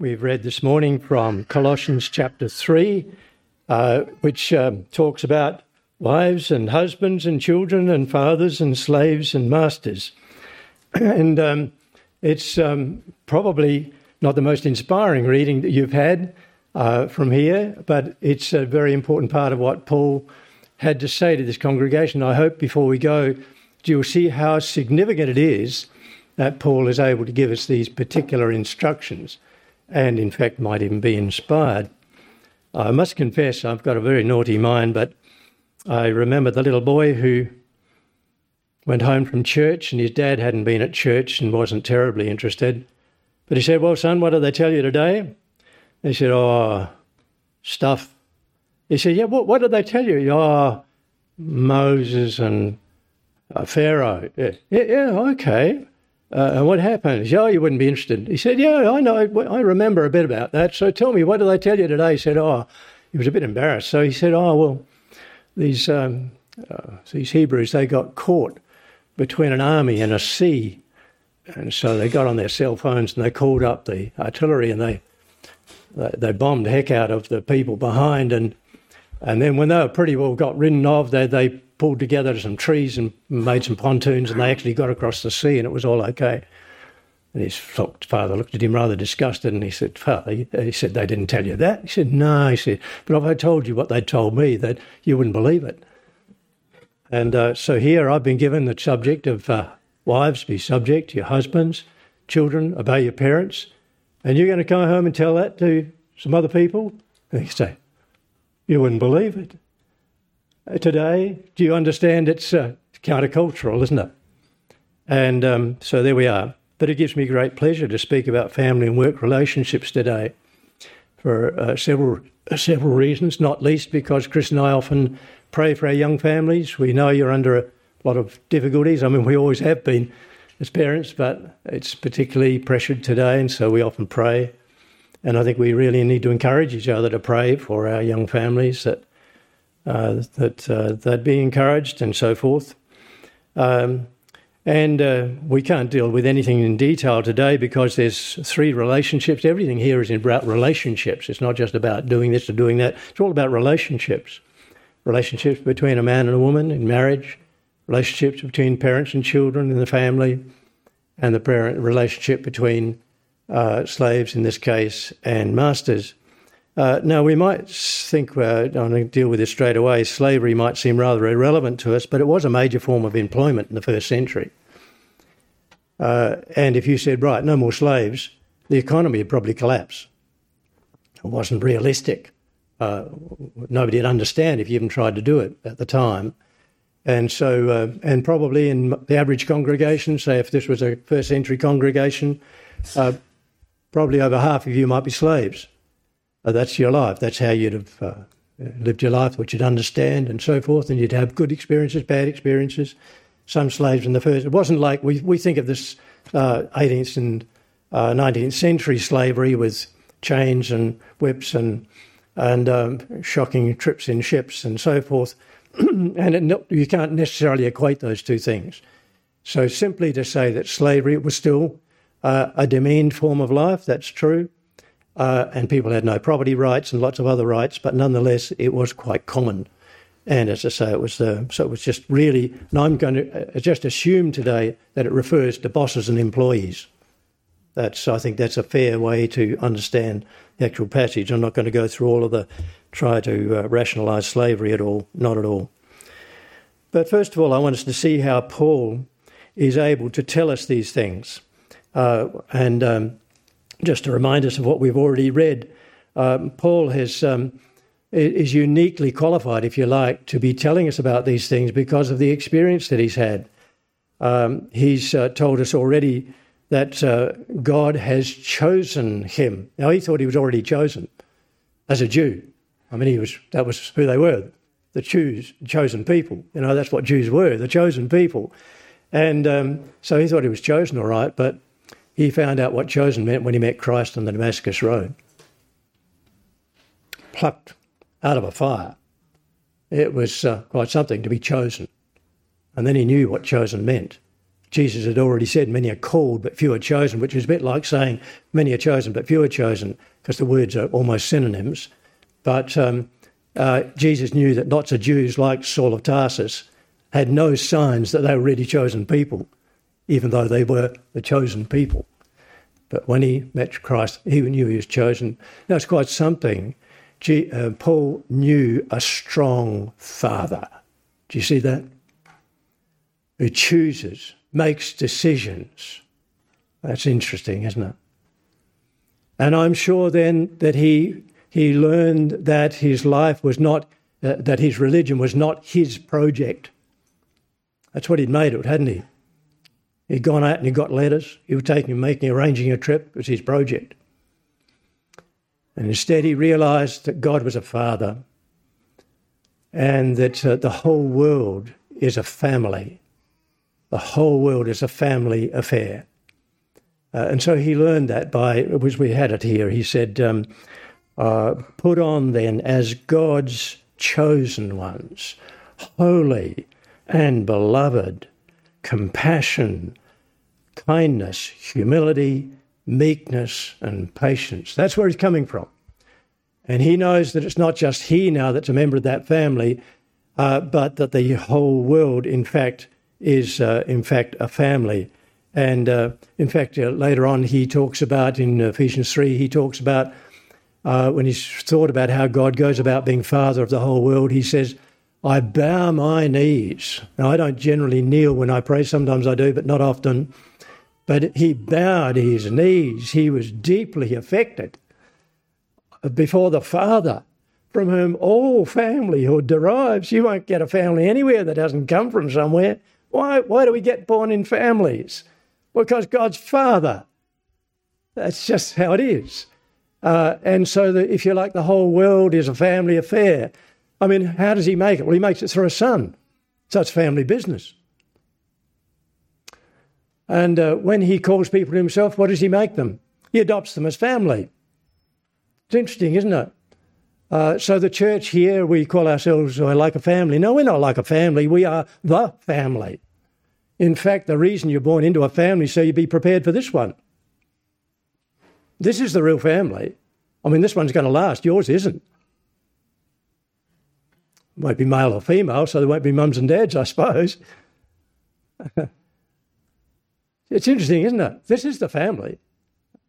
We've read this morning from Colossians chapter 3, uh, which um, talks about wives and husbands and children and fathers and slaves and masters. and um, it's um, probably not the most inspiring reading that you've had uh, from here, but it's a very important part of what Paul had to say to this congregation. I hope before we go, you'll see how significant it is that Paul is able to give us these particular instructions and in fact might even be inspired. I must confess, I've got a very naughty mind, but I remember the little boy who went home from church and his dad hadn't been at church and wasn't terribly interested. But he said, Well, son, what did they tell you today? He said, Oh, stuff. He said, Yeah, what, what did they tell you? Oh, Moses and uh, Pharaoh. Yeah, yeah, yeah okay. Uh, and what happened? He said, Oh, you wouldn't be interested. He said, Yeah, I know. I remember a bit about that. So tell me, what did they tell you today? He said, Oh, he was a bit embarrassed. So he said, Oh, well, these, um, uh, these Hebrews, they got caught between an army and a sea. And so they got on their cell phones and they called up the artillery and they, they, they bombed heck out of the people behind. And, and then when they were pretty well got ridden of, they, they pulled together some trees and made some pontoons, and they actually got across the sea, and it was all okay. And his father looked at him rather disgusted, and he said, "Father," he said, "they didn't tell you that." He said, "No," he said, "but if I told you what they told me, that you wouldn't believe it." And uh, so here I've been given the subject of uh, wives be subject to your husbands, children obey your parents, and you're going to come home and tell that to some other people. And he say, "You wouldn't believe it." Today. Do you understand? It's uh, countercultural, isn't it? And um, so there we are. But it gives me great pleasure to speak about family and work relationships today for uh, several uh, several reasons. Not least because Chris and I often pray for our young families. We know you're under a lot of difficulties. I mean, we always have been as parents, but it's particularly pressured today, and so we often pray. And I think we really need to encourage each other to pray for our young families that that uh, they'd be encouraged and so forth. Um, and uh, we can't deal with anything in detail today because there's three relationships. Everything here is about relationships. It's not just about doing this or doing that. It's all about relationships. Relationships between a man and a woman in marriage, relationships between parents and children in the family, and the parent relationship between uh, slaves in this case and masters. Uh, now, we might think, uh, I'm going to deal with this straight away, slavery might seem rather irrelevant to us, but it was a major form of employment in the first century. Uh, and if you said, right, no more slaves, the economy would probably collapse. It wasn't realistic. Uh, nobody would understand if you even tried to do it at the time. And so, uh, and probably in the average congregation, say if this was a first century congregation, uh, probably over half of you might be slaves. Uh, that's your life. That's how you'd have uh, lived your life, which you'd understand and so forth, and you'd have good experiences, bad experiences. Some slaves in the first. It wasn't like we, we think of this uh, 18th and 19th uh, century slavery with chains and whips and and um, shocking trips in ships and so forth. and you can't necessarily equate those two things. So simply to say that slavery was still uh, a demeaned form of life, that's true uh, and people had no property rights and lots of other rights, but nonetheless, it was quite common. And as I say, it was uh, so it was just really. And I'm going to uh, just assume today that it refers to bosses and employees. That's I think that's a fair way to understand the actual passage. I'm not going to go through all of the try to uh, rationalise slavery at all, not at all. But first of all, I want us to see how Paul is able to tell us these things, uh, and um, just to remind us of what we've already read, um, Paul has, um, is uniquely qualified, if you like, to be telling us about these things because of the experience that he's had. Um, he's uh, told us already that uh, God has chosen him. Now, he thought he was already chosen as a Jew. I mean, he was, that was who they were, the choose, chosen people. You know, that's what Jews were, the chosen people. And um, so he thought he was chosen, all right, but he found out what chosen meant when he met Christ on the Damascus Road. Plucked out of a fire. It was uh, quite something to be chosen. And then he knew what chosen meant. Jesus had already said, Many are called, but few are chosen, which is a bit like saying, Many are chosen, but few are chosen, because the words are almost synonyms. But um, uh, Jesus knew that lots of Jews, like Saul of Tarsus, had no signs that they were really chosen people, even though they were the chosen people. But when he met Christ, he knew he was chosen. Now, it's quite something. G, uh, Paul knew a strong father. Do you see that? Who chooses, makes decisions. That's interesting, isn't it? And I'm sure then that he he learned that his life was not uh, that his religion was not his project. That's what he'd made it, hadn't he? He'd gone out and he got letters. He was taking, making, arranging a trip. It was his project. And instead, he realised that God was a father and that uh, the whole world is a family. The whole world is a family affair. Uh, and so he learned that by, as we had it here, he said, um, uh, Put on then as God's chosen ones, holy and beloved, compassion, kindness, humility, meekness, and patience. That's where he's coming from. And he knows that it's not just he now that's a member of that family, uh, but that the whole world, in fact, is uh, in fact a family. And uh, in fact, uh, later on, he talks about in Ephesians 3, he talks about uh, when he's thought about how God goes about being father of the whole world, he says, I bow my knees. Now, I don't generally kneel when I pray, sometimes I do, but not often. But he bowed his knees. He was deeply affected before the Father, from whom all familyhood derives. You won't get a family anywhere that doesn't come from somewhere. Why, why do we get born in families? Because God's Father. That's just how it is. Uh, and so, the, if you like, the whole world is a family affair. I mean, how does he make it? Well, he makes it through a son. So it's family business. And uh, when he calls people to himself, what does he make them? He adopts them as family. It's interesting, isn't it? Uh, so the church here, we call ourselves uh, like a family. No, we're not like a family. We are the family. In fact, the reason you're born into a family is so you be prepared for this one. This is the real family. I mean, this one's going to last. Yours isn't. Won't be male or female, so there won't be mums and dads, I suppose. it's interesting, isn't it? This is the family.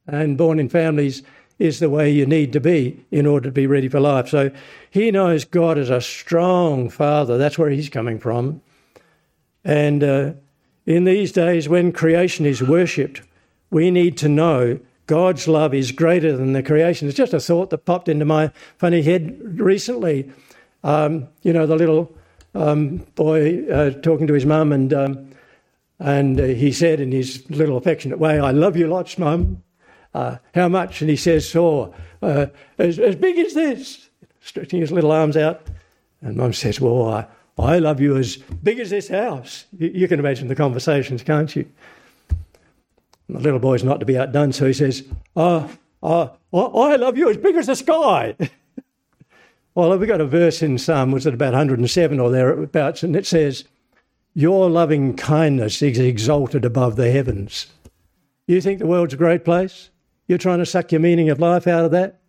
And born in families is the way you need to be in order to be ready for life. So he knows God is a strong father. That's where he's coming from. And uh, in these days when creation is worshipped, we need to know God's love is greater than the creation. It's just a thought that popped into my funny head recently. Um, you know, the little um, boy uh, talking to his mum, and um, and uh, he said in his little affectionate way, "I love you lots, mum." Uh, how much? And he says, "Oh, uh, as, as big as this," stretching his little arms out. And mum says, "Well, I, I love you as big as this house." You, you can imagine the conversations, can't you? the little boy's not to be outdone, so he says, oh, oh, I love you as big as the sky. well, we've got a verse in Psalm, was it about 107 or thereabouts, and it says, Your loving kindness is exalted above the heavens. You think the world's a great place? You're trying to suck your meaning of life out of that?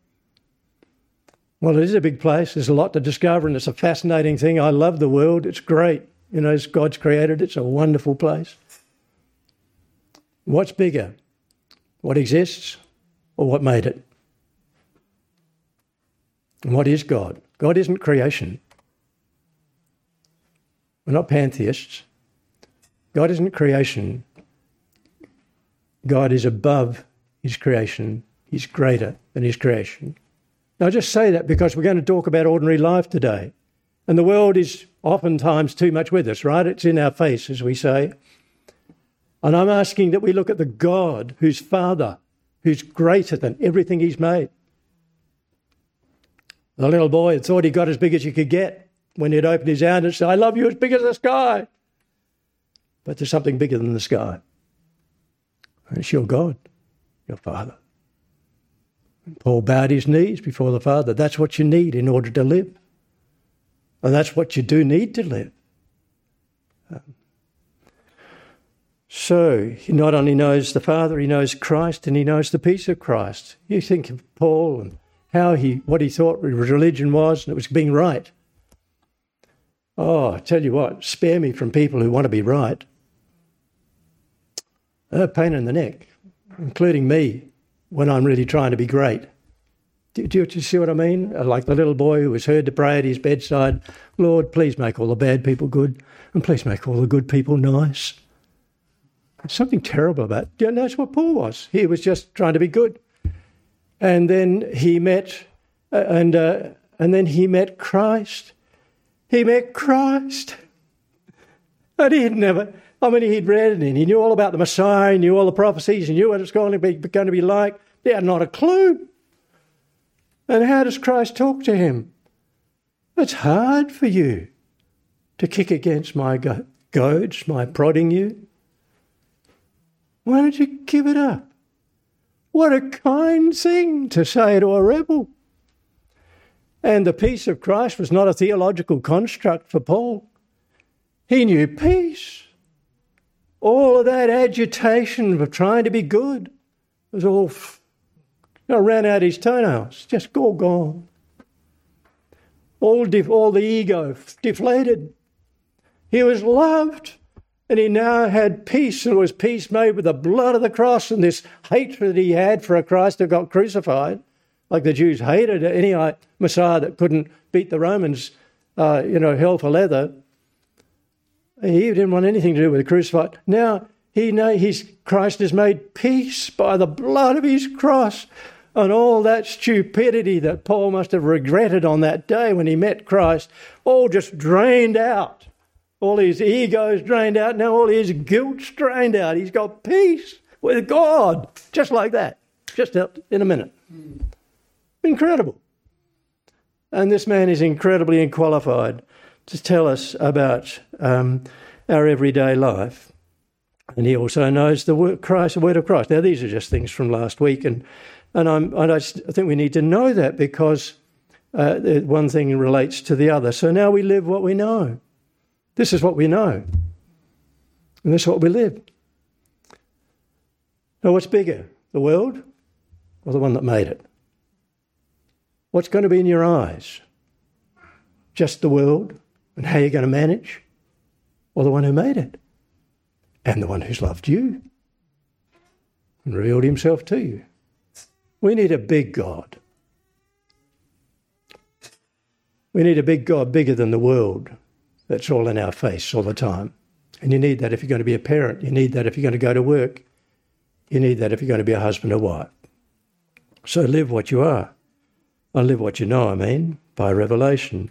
Well, it is a big place. There's a lot to discover, and it's a fascinating thing. I love the world. It's great. You know, God's created it. It's a wonderful place. What's bigger? What exists or what made it? And what is God? God isn't creation. We're not pantheists. God isn't creation. God is above his creation. He's greater than his creation. Now, I just say that because we're going to talk about ordinary life today. And the world is oftentimes too much with us, right? It's in our face, as we say. And I'm asking that we look at the God who's Father, who's greater than everything He's made. The little boy had thought he got as big as he could get when he'd opened his hand and said, I love you as big as the sky. But there's something bigger than the sky. And it's your God, your Father. And Paul bowed his knees before the Father. That's what you need in order to live. And that's what you do need to live. Um, So he not only knows the Father, he knows Christ and he knows the peace of Christ. You think of Paul and how he what he thought religion was, and it was being right. Oh, I tell you what, spare me from people who want to be right. A pain in the neck, including me, when I'm really trying to be great. Do, do, do, you see what I mean? Uh, like the little boy who was heard to pray at his bedside, Lord, please make all the bad people good, and please make all the good people nice. There's something terrible about it. Yeah, that's what Paul was. He was just trying to be good. And then he met, uh, and, uh, and then he met Christ. He met Christ. And he'd never, I mean, he'd read and he knew all about the Messiah, he knew all the prophecies, he knew what it was going to be, going to be like. He had not a clue. And how does Christ talk to him? It's hard for you to kick against my goads, my prodding you. Why don't you give it up? What a kind thing to say to a rebel. And the peace of Christ was not a theological construct for Paul. He knew peace. All of that agitation of trying to be good was all f- ran out his toenails, just all gone. All, def- all the ego deflated. He was loved and he now had peace, and it was peace made with the blood of the cross and this hatred he had for a Christ who got crucified. Like the Jews hated any Messiah that couldn't beat the Romans, uh, you know, hell for leather. He didn't want anything to do with the crucified. Now he know his Christ has made peace by the blood of his cross. And all that stupidity that Paul must have regretted on that day when he met Christ, all just drained out all his ego's drained out, now all his guilt's drained out. He's got peace with God, just like that, just in a minute. Incredible. And this man is incredibly unqualified to tell us about um, our everyday life. And he also knows the word, Christ, the word of Christ. Now, these are just things from last week, and and, and I, think we need to know that because uh, one thing relates to the other. So now we live what we know. This is what we know. And this is what we live. Now, what's bigger, the world or the one that made it? What's going to be in your eyes? Just the world and how you're going to manage? Or the one who made it? And the one who's loved you and revealed himself to you. We need a big God. We need a big God bigger than the world that's all in our face all the time. And you need that if you're going to be a parent. You need that if you're going to go to work. You need that if you're going to be a husband or wife. So live what you are. And live what you know, I mean, by revelation.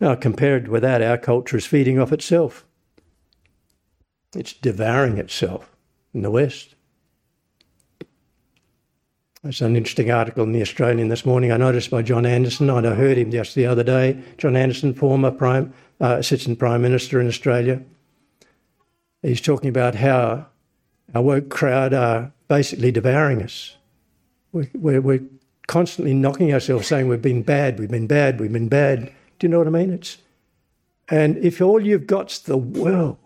Now, compared with that, our culture is feeding off itself. It's devouring itself in the West. There's an interesting article in the Australian this morning I noticed by John Anderson. I'd heard him just the other day. John Anderson, former Prime uh, Assistant Prime Minister in Australia. He's talking about how our woke crowd are basically devouring us. We're, we're, we're constantly knocking ourselves saying we've been bad, we've been bad, we've been bad. Do you know what I mean? It's, and if all you've got's the world,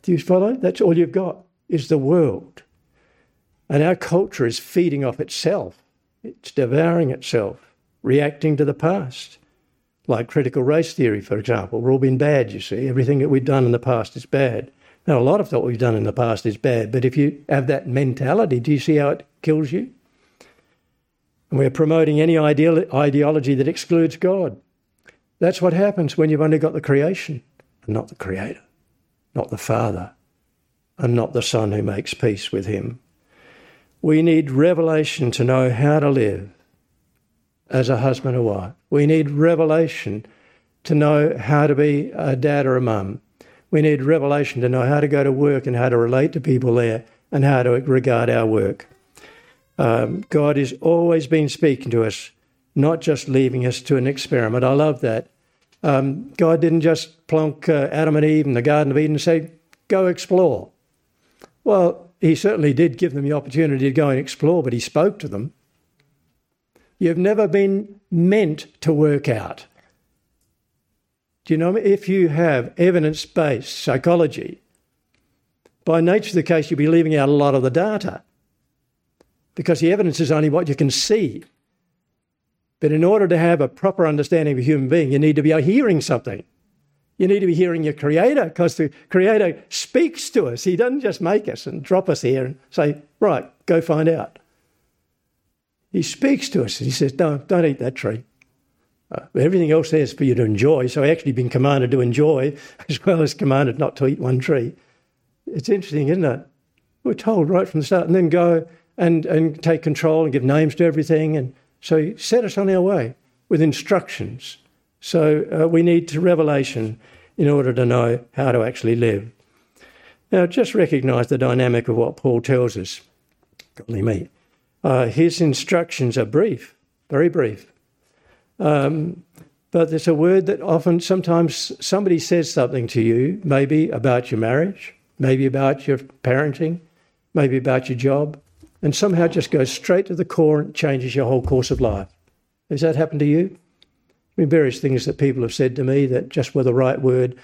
do you follow? That's all you've got is the world. And our culture is feeding off itself. It's devouring itself, reacting to the past like critical race theory, for example. We're all been bad, you see. Everything that we've done in the past is bad. Now, a lot of what we've done in the past is bad, but if you have that mentality, do you see how it kills you? And we're promoting any ideology that excludes God. That's what happens when you've only got the creation and not the Creator, not the Father, and not the Son who makes peace with Him. We need revelation to know how to live as a husband or wife. We need revelation to know how to be a dad or a mum. We need revelation to know how to go to work and how to relate to people there and how to regard our work. Um, God has always been speaking to us, not just leaving us to an experiment. I love that. Um, God didn't just plonk uh, Adam and Eve in the Garden of Eden and say, go explore. Well, he certainly did give them the opportunity to go and explore, but he spoke to them. You've never been meant to work out. Do you know if you have evidence based psychology by nature of the case, you'll be leaving out a lot of the data because the evidence is only what you can see. But in order to have a proper understanding of a human being, you need to be hearing something. You need to be hearing your Creator because the Creator speaks to us. He doesn't just make us and drop us here and say, right, go find out. He speaks to us. He says, don't, don't eat that tree. Uh, everything else there is for you to enjoy. So, I actually, been commanded to enjoy as well as commanded not to eat one tree. It's interesting, isn't it? We're told right from the start, and then go and, and take control and give names to everything. And so, he set us on our way with instructions. So, uh, we need to revelation in order to know how to actually live. Now, just recognize the dynamic of what Paul tells us. Golly me. Uh, his instructions are brief, very brief. Um, but there's a word that often, sometimes somebody says something to you, maybe about your marriage, maybe about your parenting, maybe about your job, and somehow just goes straight to the core and changes your whole course of life. Has that happened to you? I mean, various things that people have said to me that just were the right word.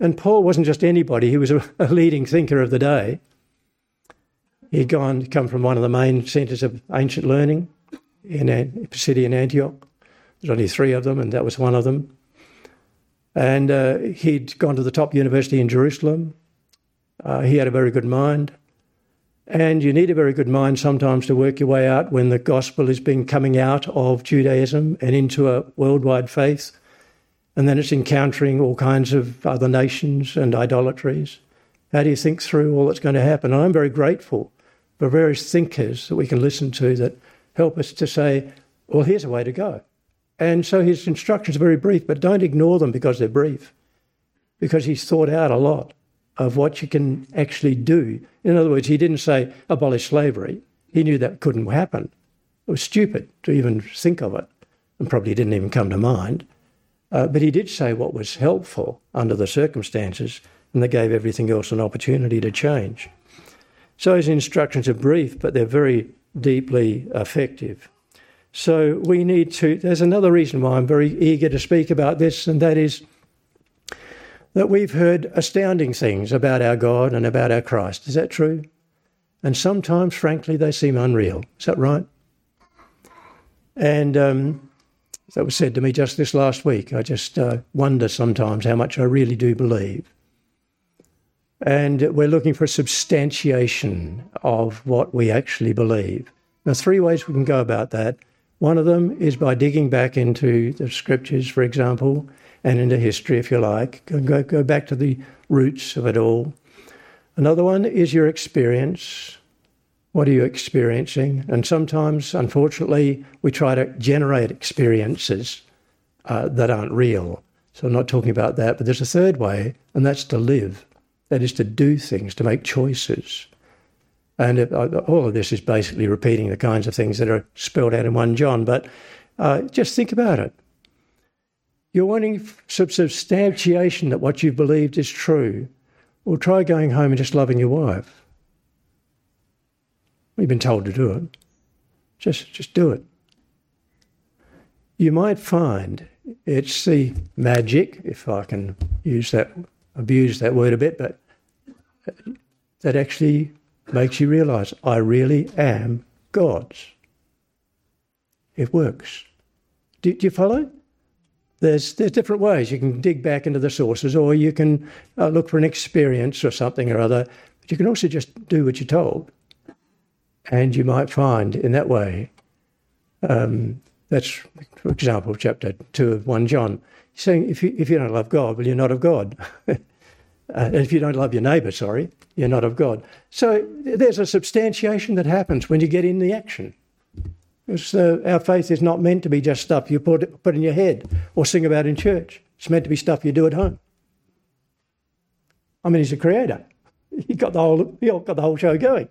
And Paul wasn't just anybody, he was a, a leading thinker of the day. He'd gone, come from one of the main centres of ancient learning in in Antioch. There's only three of them, and that was one of them. And uh, he'd gone to the top university in Jerusalem. Uh, he had a very good mind. And you need a very good mind sometimes to work your way out when the gospel is being coming out of Judaism and into a worldwide faith. And then it's encountering all kinds of other nations and idolatries. How do you think through all that's going to happen? And I'm very grateful for various thinkers that we can listen to that help us to say, well, here's a way to go. And so his instructions are very brief, but don't ignore them because they're brief, because he's thought out a lot of what you can actually do. In other words, he didn't say abolish slavery. He knew that couldn't happen. It was stupid to even think of it, and probably didn't even come to mind. Uh, but he did say what was helpful under the circumstances, and they gave everything else an opportunity to change. So his instructions are brief, but they're very deeply effective. So we need to, there's another reason why I'm very eager to speak about this, and that is that we've heard astounding things about our God and about our Christ. Is that true? And sometimes, frankly, they seem unreal. Is that right? And um, that was said to me just this last week. I just uh, wonder sometimes how much I really do believe. And we're looking for substantiation of what we actually believe. Now, three ways we can go about that. One of them is by digging back into the scriptures, for example, and into history, if you like. Go, go back to the roots of it all. Another one is your experience. What are you experiencing? And sometimes, unfortunately, we try to generate experiences uh, that aren't real. So I'm not talking about that. But there's a third way, and that's to live. That is to do things, to make choices. And uh, all of this is basically repeating the kinds of things that are spelled out in 1 John. But uh, just think about it. You're wanting substantiation that what you've believed is true. Well, try going home and just loving your wife. You've been told to do it. Just, just do it. You might find it's the magic, if I can use that, abuse that word a bit, but uh, that actually makes you realize I really am God's. It works. Do, do, you follow? There's, there's different ways. You can dig back into the sources, or you can uh, look for an experience or something or other. But you can also just do what you're told. And you might find in that way, um, that's, for example, chapter 2 of 1 John, saying if you, if you don't love God, well, you're not of God. uh, if you don't love your neighbour, sorry, you're not of God. So there's a substantiation that happens when you get in the action. Uh, our faith is not meant to be just stuff you put, put in your head or sing about in church. It's meant to be stuff you do at home. I mean, he's a creator. He got the whole, he got the whole show going.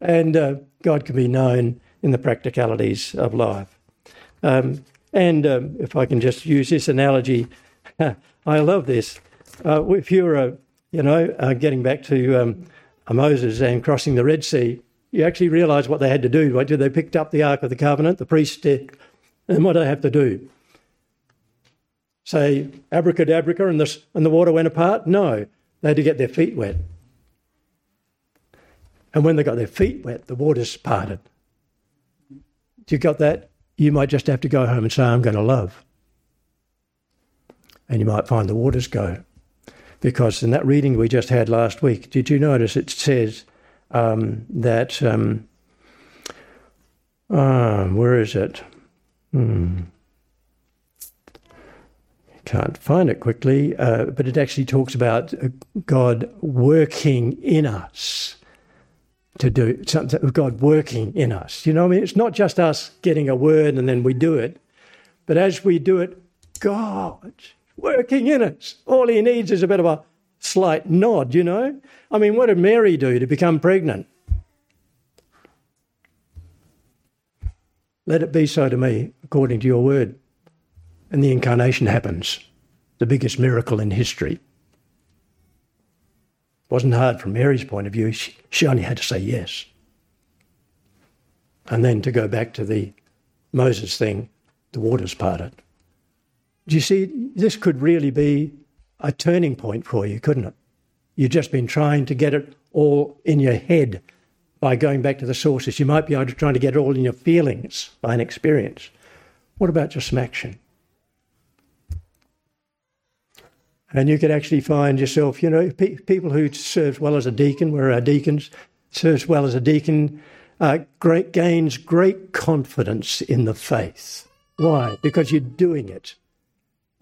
And uh, God can be known in the practicalities of life. Um, and um, if I can just use this analogy, I love this. Uh, if you're a you know, uh, getting back to um, Moses and crossing the Red Sea, you actually realise what they had to do. Right? They picked up the Ark of the Covenant, the priest did, and what do they have to do? Say abracadabra and the, and the water went apart? No, they had to get their feet wet. And when they got their feet wet, the water's parted. You got that? You might just have to go home and say, I'm going to love. And you might find the waters go. Because in that reading we just had last week, did you notice it says um, that, um, uh, where is it? Hmm. Can't find it quickly, uh, but it actually talks about God working in us to do something, God working in us. You know, I mean, it's not just us getting a word and then we do it, but as we do it, God working in us. All he needs is a bit of a slight nod, you know? I mean, what did Mary do to become pregnant? Let it be so to me, according to your word. And the incarnation happens, the biggest miracle in history. It Wasn't hard from Mary's point of view. She, she only had to say yes. And then to go back to the Moses thing, the waters parted. Do you see, this could really be a turning point for you, couldn't it? You've just been trying to get it all in your head by going back to the sources. You might be able to trying to get it all in your feelings by an experience. What about just some action? And you could actually find yourself, you know, pe- people who serve well as a deacon, where our deacons, serves well as a deacon, uh, great gains great confidence in the faith. Why? Because you're doing it.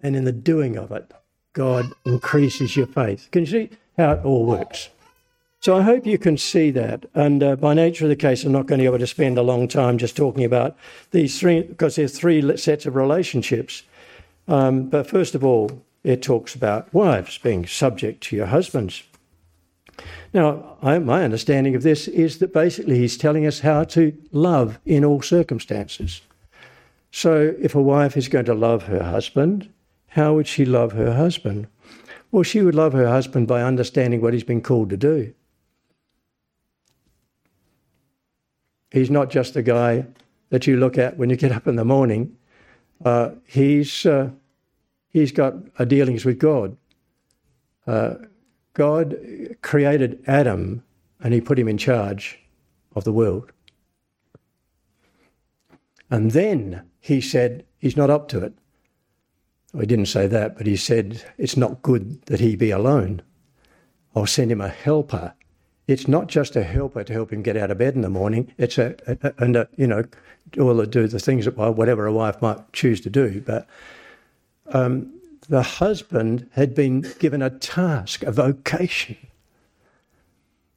And in the doing of it, God increases your faith. Can you see how it all works? So I hope you can see that. And uh, by nature of the case, I'm not going to be able to spend a long time just talking about these three, because there's three sets of relationships. Um, but first of all, it talks about wives being subject to your husbands. Now, I, my understanding of this is that basically he's telling us how to love in all circumstances. So, if a wife is going to love her husband, how would she love her husband? Well, she would love her husband by understanding what he's been called to do. He's not just a guy that you look at when you get up in the morning. Uh, he's uh, he's got a dealings with God. Uh, God created Adam and he put him in charge of the world. And then he said he's not up to it. Well, he didn't say that, but he said it's not good that he be alone. I'll send him a helper. It's not just a helper to help him get out of bed in the morning. It's a, a and a, you know, all to do the things that whatever a wife might choose to do. But um, the husband had been given a task, a vocation.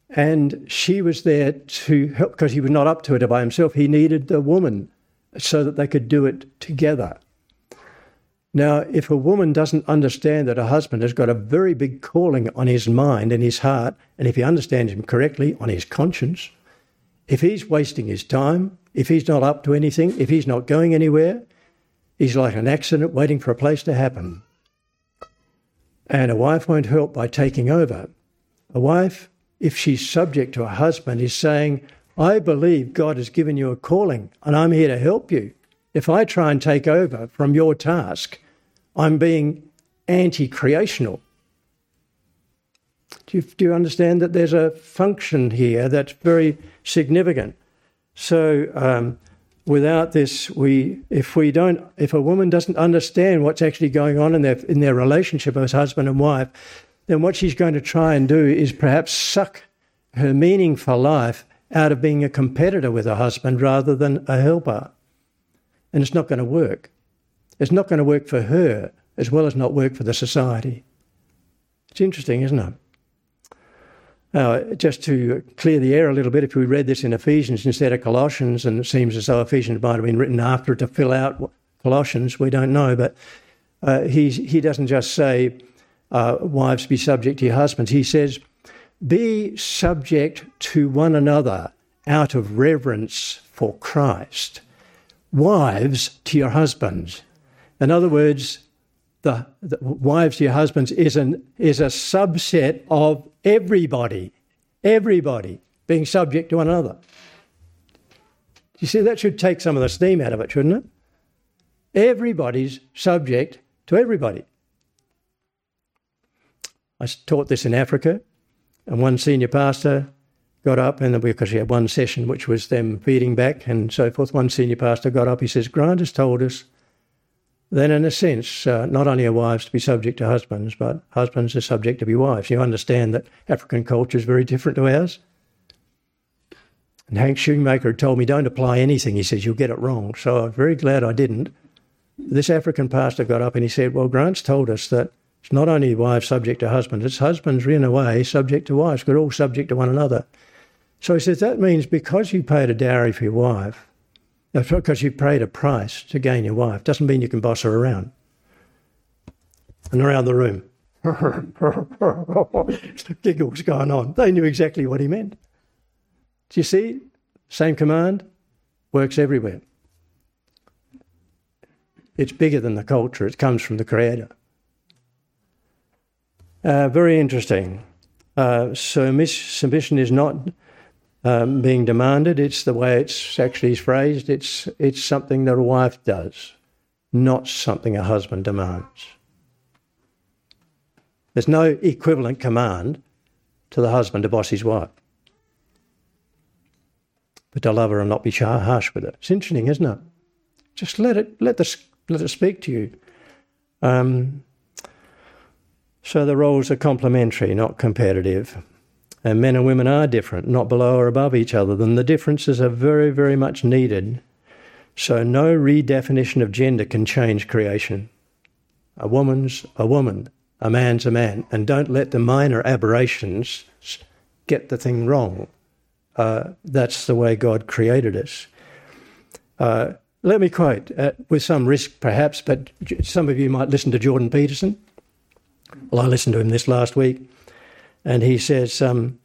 And she was there to help because he was not up to it by himself. He needed the woman so that they could do it together. Now, if a woman doesn't understand that a husband has got a very big calling on his mind and his heart, and if he understands him correctly, on his conscience, if he's wasting his time, if he's not up to anything, if he's not going anywhere, he's like an accident waiting for a place to happen. And a wife won't help by taking over. A wife, if she's subject to a husband, is saying, I believe God has given you a calling and I'm here to help you. If I try and take over from your task, I'm being anti creational. Do you, do you understand that there's a function here that's very significant? So, um, without this, we if we don't if a woman doesn't understand what's actually going on in their in their relationship as husband and wife, then what she's going to try and do is perhaps suck her meaning for life out of being a competitor with her husband rather than a helper. And it's not going to work. It's not going to work for her as well as not work for the society. It's interesting, isn't it? Now, just to clear the air a little bit, if we read this in Ephesians instead of Colossians, and it seems as though Ephesians might have been written after to fill out Colossians, we don't know, but uh, he, he doesn't just say, uh, Wives, be subject to your husbands. He says, Be subject to one another out of reverence for Christ. Wives to your husbands. In other words, the, the wives to your husbands is, an, is a subset of everybody, everybody being subject to one another. You see, that should take some of the steam out of it, shouldn't it? Everybody's subject to everybody. I taught this in Africa, and one senior pastor got up, and because we had one session which was them feeding back and so forth, one senior pastor got up. He says, Grant has told us then, in a sense, uh, not only are wives to be subject to husbands, but husbands are subject to be wives. You understand that African culture is very different to ours. And Hank Shoemaker told me, don't apply anything. He says, you'll get it wrong. So I'm very glad I didn't. This African pastor got up and he said, well, Grant's told us that it's not only wives subject to husbands, it's husbands in a way subject to wives. We're all subject to one another. So he says, that means because you paid a dowry for your wife, because you paid a price to gain your wife, doesn't mean you can boss her around. And around the room, giggles going on. They knew exactly what he meant. Do you see? Same command works everywhere. It's bigger than the culture, it comes from the Creator. Uh, very interesting. Uh, submission is not um, being demanded, it's the way it's actually phrased. It's, it's something that a wife does, not something a husband demands. There's no equivalent command to the husband to boss his wife but to love her and not be harsh with her. It's interesting, isn't it? Just let it let the let it speak to you. Um, so the roles are complementary, not competitive. And men and women are different, not below or above each other. Then the differences are very, very much needed. So no redefinition of gender can change creation. A woman's a woman, a man's a man, and don't let the minor aberrations get the thing wrong. Uh, that's the way God created us. Uh, let me quote, uh, with some risk perhaps, but some of you might listen to Jordan Peterson. Well, I listened to him this last week, and he says, um,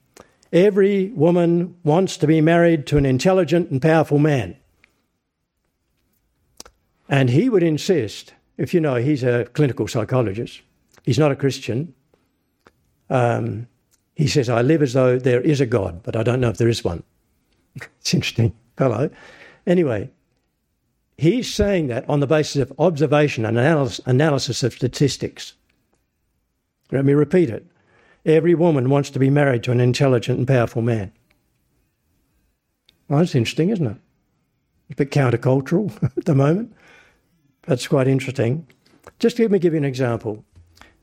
Every woman wants to be married to an intelligent and powerful man. And he would insist, if you know, he's a clinical psychologist, he's not a Christian. Um, he says, I live as though there is a God, but I don't know if there is one. it's interesting fellow. Anyway, he's saying that on the basis of observation and analysis of statistics. Let me repeat it. Every woman wants to be married to an intelligent and powerful man. Well, that's interesting, isn't it? a bit countercultural at the moment. That's quite interesting. Just let me give you an example.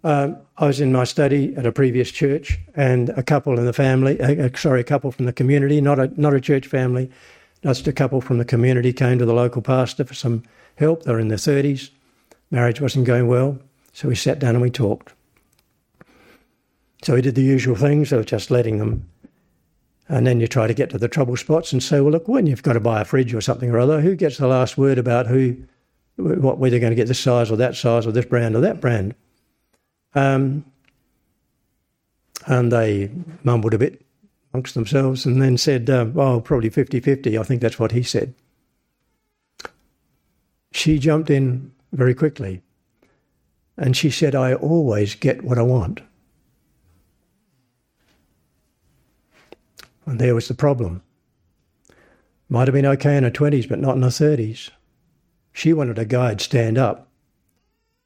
Um, I was in my study at a previous church, and a couple in the family, uh, uh, sorry, a couple from the community, not a not a church family, just a couple from the community came to the local pastor for some help. They were in their thirties, marriage wasn't going well, so we sat down and we talked. So he did the usual things of just letting them, and then you try to get to the trouble spots and say, well, look, when you've got to buy a fridge or something or other, who gets the last word about who, what, whether you're going to get this size or that size or this brand or that brand? Um, and they mumbled a bit amongst themselves and then said, uh, oh, probably 50 50. I think that's what he said. She jumped in very quickly and she said, I always get what I want. And there was the problem. Might have been okay in her 20s, but not in her 30s. She wanted a guy to stand up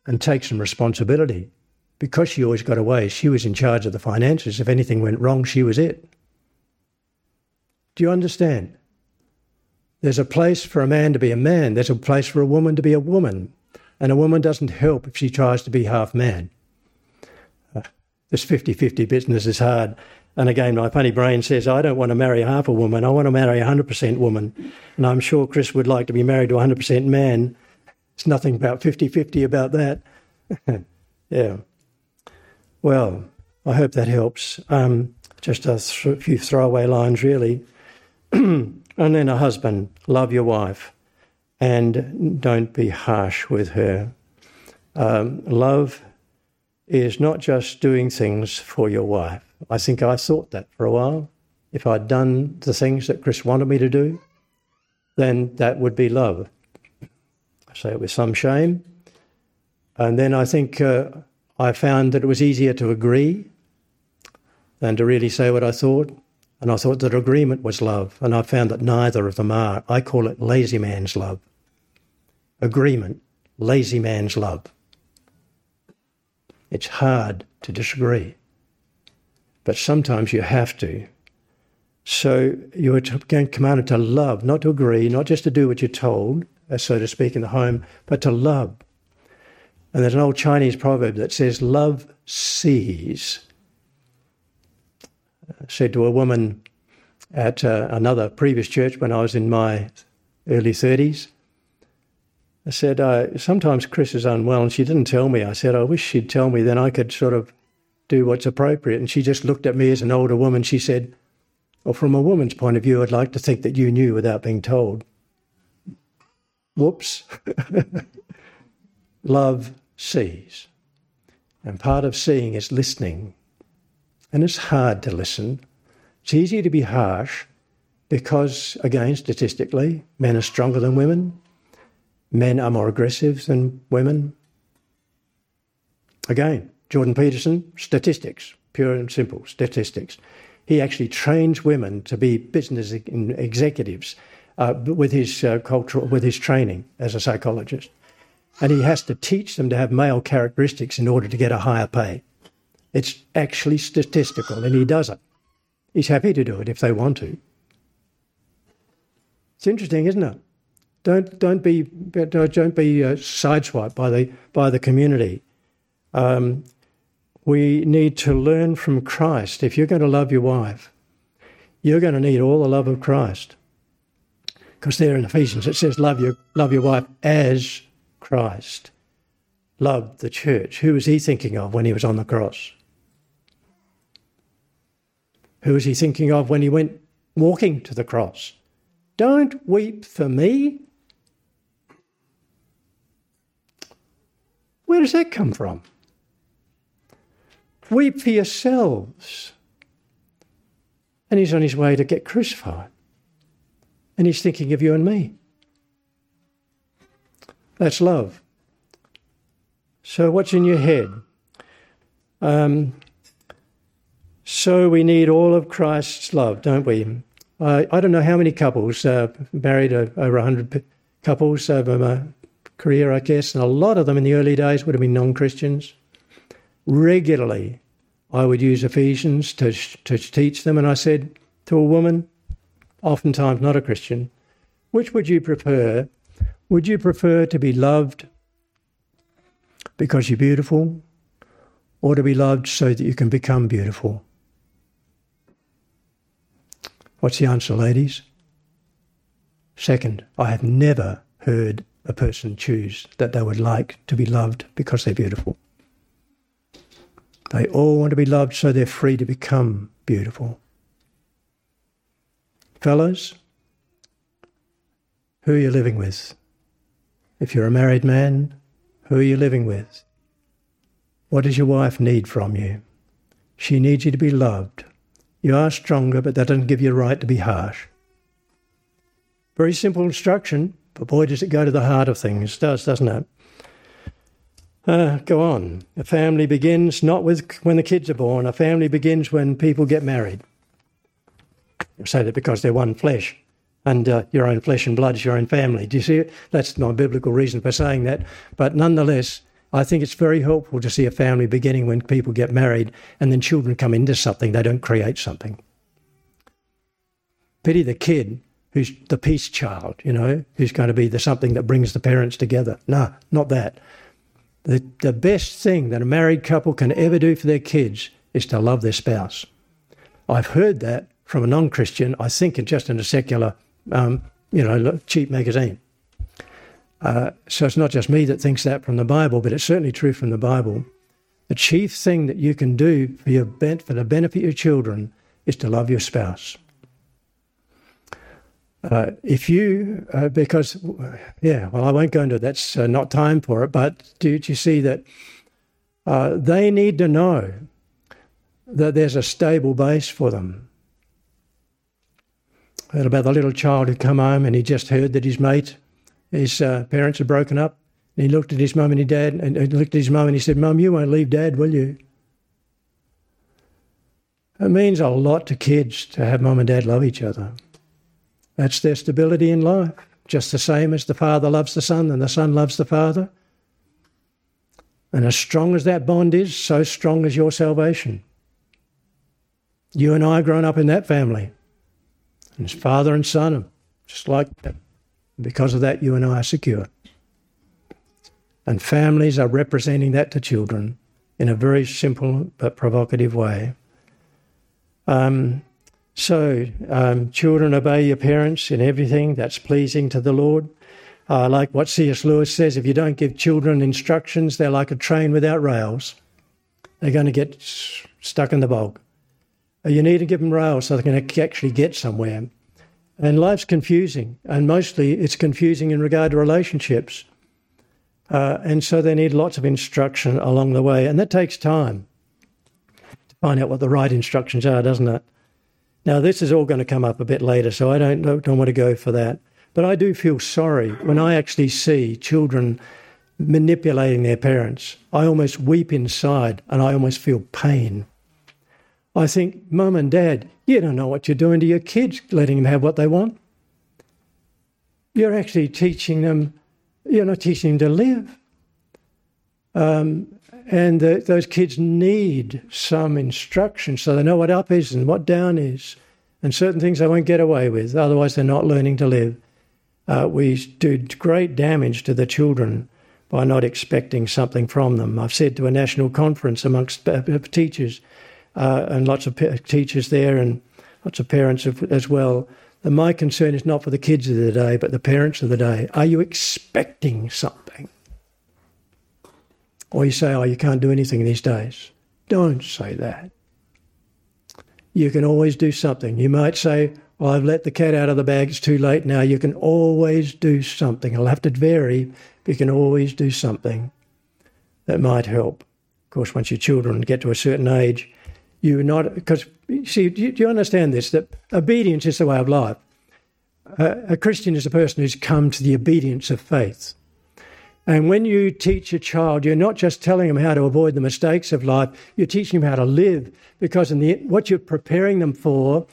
and take some responsibility because she always got away, she was in charge of the finances. If anything went wrong, she was it. Do you understand? There's a place for a man to be a man, there's a place for a woman to be a woman. And a woman doesn't help if she tries to be half man. Uh, this 50 50 business is hard. And again, my funny brain says, I don't want to marry half a woman, I want to marry a 100% woman. And I'm sure Chris would like to be married to a 100% man. It's nothing about 50 50 about that. yeah. Well, I hope that helps. Um, just a th- few throwaway lines, really. and then a husband, love your wife and don't be harsh with her. Um, love is not just doing things for your wife. I think I thought that for a while. If I'd done the things that Chris wanted me to do, then that would be love. I say it with some shame. And then I think uh, I found that it was easier to agree than to really say what I thought. And I thought that agreement was love. And I found that neither of them are. I call it lazy man's love. Agreement, lazy man's love. It's hard to disagree. But sometimes you have to. So you are commanded to love, not to agree, not just to do what you're told, uh, so to speak, in the home, but to love. And there's an old Chinese proverb that says, Love sees. I said to a woman at uh, another previous church when I was in my early 30s, I said, uh, Sometimes Chris is unwell, and she didn't tell me. I said, I wish she'd tell me, then I could sort of do what's appropriate. And she just looked at me as an older woman. She said, Well, from a woman's point of view, I'd like to think that you knew without being told. Whoops. Love sees. And part of seeing is listening. And it's hard to listen. It's easy to be harsh because, again, statistically, men are stronger than women, men are more aggressive than women. Again, Jordan Peterson, statistics, pure and simple statistics. He actually trains women to be business executives uh, with his uh, cultural, with his training as a psychologist, and he has to teach them to have male characteristics in order to get a higher pay. It's actually statistical, and he does it. He's happy to do it if they want to. It's interesting, isn't it? Don't don't be don't be uh, sideswiped by the by the community. Um, we need to learn from Christ. If you're going to love your wife, you're going to need all the love of Christ. Because there in Ephesians it says, "Love your love your wife as Christ loved the church." Who was he thinking of when he was on the cross? Who was he thinking of when he went walking to the cross? Don't weep for me. Where does that come from? Weep for yourselves. And he's on his way to get crucified. And he's thinking of you and me. That's love. So, what's in your head? Um, so, we need all of Christ's love, don't we? Uh, I don't know how many couples, uh, married over 100 couples over my career, I guess, and a lot of them in the early days would have been non Christians. Regularly, I would use Ephesians to, to teach them, and I said to a woman, oftentimes not a Christian, which would you prefer? Would you prefer to be loved because you're beautiful, or to be loved so that you can become beautiful? What's the answer, ladies? Second, I have never heard a person choose that they would like to be loved because they're beautiful. They all want to be loved so they're free to become beautiful. Fellows, who are you living with? If you're a married man, who are you living with? What does your wife need from you? She needs you to be loved. You are stronger, but that doesn't give you a right to be harsh. Very simple instruction, but boy, does it go to the heart of things, does, doesn't it? Uh, go on. A family begins not with when the kids are born. A family begins when people get married. Say that because they're one flesh, and uh, your own flesh and blood is your own family. Do you see it? That's not biblical reason for saying that, but nonetheless, I think it's very helpful to see a family beginning when people get married, and then children come into something. They don't create something. Pity the kid who's the peace child, you know, who's going to be the something that brings the parents together. No, not that. The, the best thing that a married couple can ever do for their kids is to love their spouse. I've heard that from a non Christian, I think it's just in a secular, um, you know, cheap magazine. Uh, so it's not just me that thinks that from the Bible, but it's certainly true from the Bible. The chief thing that you can do for, your, for the benefit of your children is to love your spouse. Uh, if you, uh, because, yeah, well, I won't go into that's uh, not time for it, but do, do you see that uh, they need to know that there's a stable base for them? Heard about the little child who come home and he just heard that his mate, his parents had broken up. And he looked at his mum and his dad, and he looked at his mum and he said, "Mum, you won't leave Dad, will you?" It means a lot to kids to have mum and dad love each other. That's their stability in life, just the same as the Father loves the Son and the Son loves the Father. And as strong as that bond is, so strong is your salvation. You and I grown up in that family. And as father and son, just like that. Because of that, you and I are secure. And families are representing that to children in a very simple but provocative way. Um, so, um, children, obey your parents in everything that's pleasing to the Lord. Uh, like what C.S. Lewis says if you don't give children instructions, they're like a train without rails. They're going to get stuck in the bog. Uh, you need to give them rails so they can actually get somewhere. And life's confusing, and mostly it's confusing in regard to relationships. Uh, and so they need lots of instruction along the way, and that takes time to find out what the right instructions are, doesn't it? Now, this is all going to come up a bit later, so I don't, don't want to go for that. But I do feel sorry when I actually see children manipulating their parents. I almost weep inside and I almost feel pain. I think, Mum and Dad, you don't know what you're doing to your kids, letting them have what they want. You're actually teaching them, you're not teaching them to live. Um, and those kids need some instruction so they know what up is and what down is, and certain things they won't get away with. Otherwise, they're not learning to live. Uh, we do great damage to the children by not expecting something from them. I've said to a national conference amongst teachers, uh, and lots of teachers there and lots of parents as well. And my concern is not for the kids of the day, but the parents of the day. Are you expecting something? Or you say, oh, you can't do anything these days. Don't say that. You can always do something. You might say, well, I've let the cat out of the bag, it's too late now. You can always do something. It'll have to vary, but you can always do something that might help. Of course, once your children get to a certain age, you're not because see do you, understand this that obedience is the way of life a christian is a person who's come to the obedience of faith and when you teach a child you're not just telling them how to avoid the mistakes of life you're teaching them how to live because in the what you're preparing them for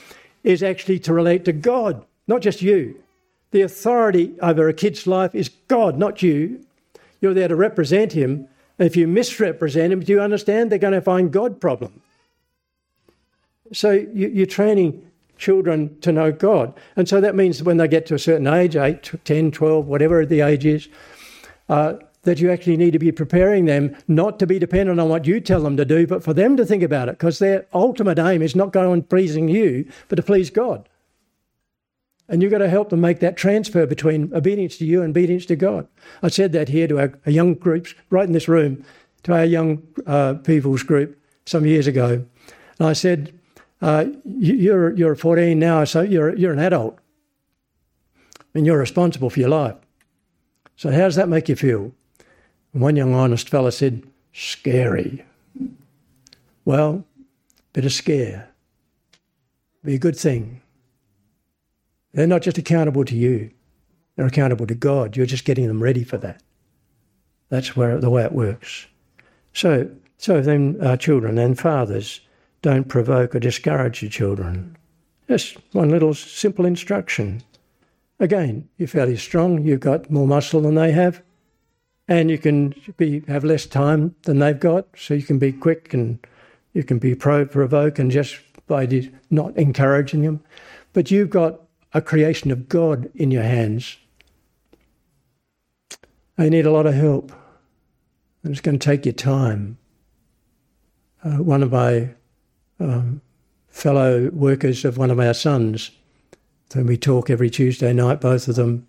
is actually to relate to god not just you. The authority over a kid's life is god not you. You're there to represent him. And if you misrepresent him do you understand they're going to find god problem? So you, are training children to know God. And so that means when they get to a certain age, 8, 10, 12, whatever the age is, uh, that you actually need to be preparing them not to be dependent on what you tell them to do, but for them to think about it, because their ultimate aim is not going on pleasing you, but to please God. And you've got to help them make that transfer between obedience to you and obedience to God. I said that here to our, our young groups, right in this room, to our young uh, people's group some years ago. And I said, uh, you're, you're 14 now, so you're, you're an adult. And you're responsible for your life. So, how does that make you feel? And one young, honest fellow said, Scary. Well, bit of scare. Be a good thing. They're not just accountable to you, they're accountable to God. You're just getting them ready for that. That's where the way it works. So, so then, our children and fathers, don't provoke or discourage your children. Just one little simple instruction. Again, you're fairly strong, you've got more muscle than they have, and you can be have less time than they've got, so you can be quick and you can be pro provoke and just by not encouraging them. But you've got a creation of God in your hands. They need a lot of help, and it's going to take you time. Uh, one of my um, fellow workers of one of our sons, whom we talk every Tuesday night, both of them,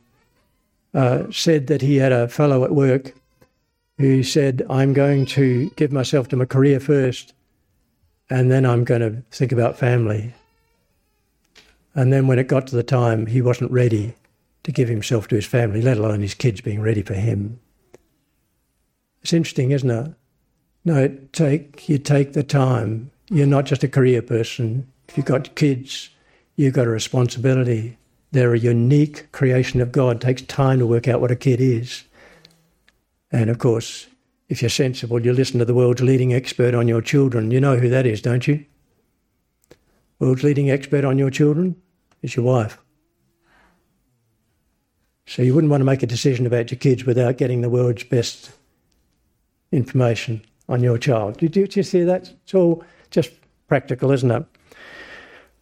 uh, said that he had a fellow at work who said, I'm going to give myself to my career first, and then I'm going to think about family. And then when it got to the time, he wasn't ready to give himself to his family, let alone his kids being ready for him. It's interesting, isn't it? No, take you take the time you're not just a career person. If you've got kids, you've got a responsibility. They're a unique creation of God. It takes time to work out what a kid is. And of course, if you're sensible, you listen to the world's leading expert on your children. You know who that is, don't you? World's leading expert on your children is your wife. So you wouldn't want to make a decision about your kids without getting the world's best information on your child. You, do you see that? It's all just practical, isn't it?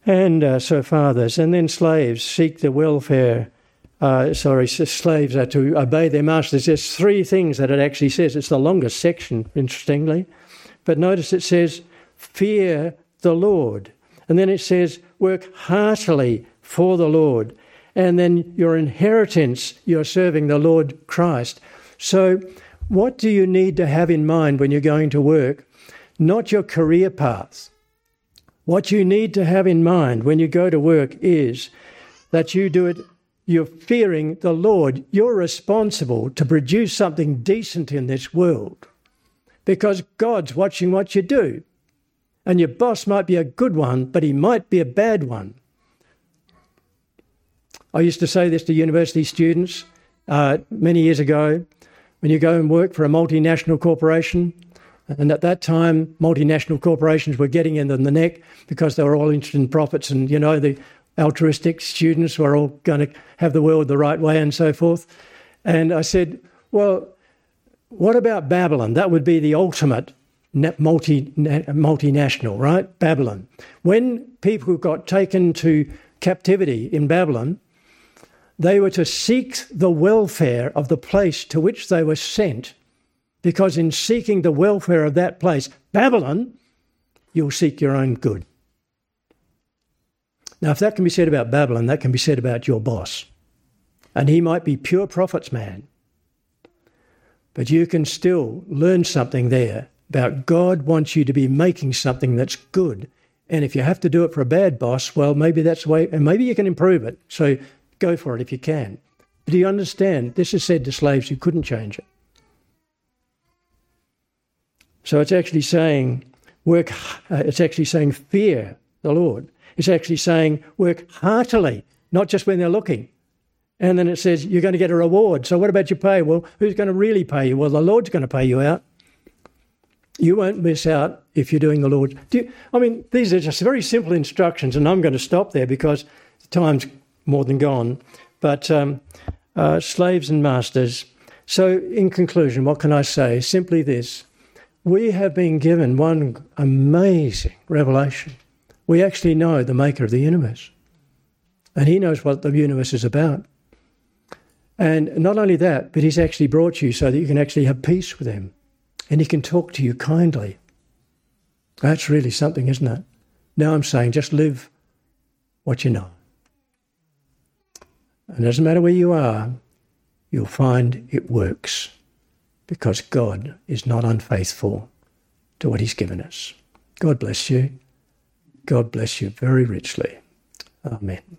And uh, so fathers, and then slaves seek the welfare. Uh, sorry, slaves are to obey their masters. There's three things that it actually says. It's the longest section, interestingly. But notice it says, fear the Lord. And then it says, work heartily for the Lord. And then your inheritance, you're serving the Lord Christ. So, what do you need to have in mind when you're going to work? Not your career path. What you need to have in mind when you go to work is that you do it, you're fearing the Lord. You're responsible to produce something decent in this world because God's watching what you do. And your boss might be a good one, but he might be a bad one. I used to say this to university students uh, many years ago when you go and work for a multinational corporation, and at that time, multinational corporations were getting in the neck because they were all interested in profits, and you know the altruistic students were all going to have the world the right way and so forth. And I said, well, what about Babylon? That would be the ultimate multi, multinational, right? Babylon. When people got taken to captivity in Babylon, they were to seek the welfare of the place to which they were sent, because in seeking the welfare of that place, Babylon, you'll seek your own good. Now, if that can be said about Babylon, that can be said about your boss. And he might be pure profits man. But you can still learn something there about God wants you to be making something that's good. And if you have to do it for a bad boss, well, maybe that's the way, and maybe you can improve it. So Go for it if you can. But do you understand? This is said to slaves who couldn't change it. So it's actually saying, work, uh, it's actually saying, fear the Lord. It's actually saying, work heartily, not just when they're looking. And then it says, you're going to get a reward. So what about your pay? Well, who's going to really pay you? Well, the Lord's going to pay you out. You won't miss out if you're doing the Lord. Do I mean, these are just very simple instructions, and I'm going to stop there because the time's more than gone, but um, uh, slaves and masters. So, in conclusion, what can I say? Simply this we have been given one amazing revelation. We actually know the maker of the universe, and he knows what the universe is about. And not only that, but he's actually brought you so that you can actually have peace with him and he can talk to you kindly. That's really something, isn't it? Now I'm saying just live what you know. And it doesn't matter where you are, you'll find it works because God is not unfaithful to what He's given us. God bless you. God bless you very richly. Amen.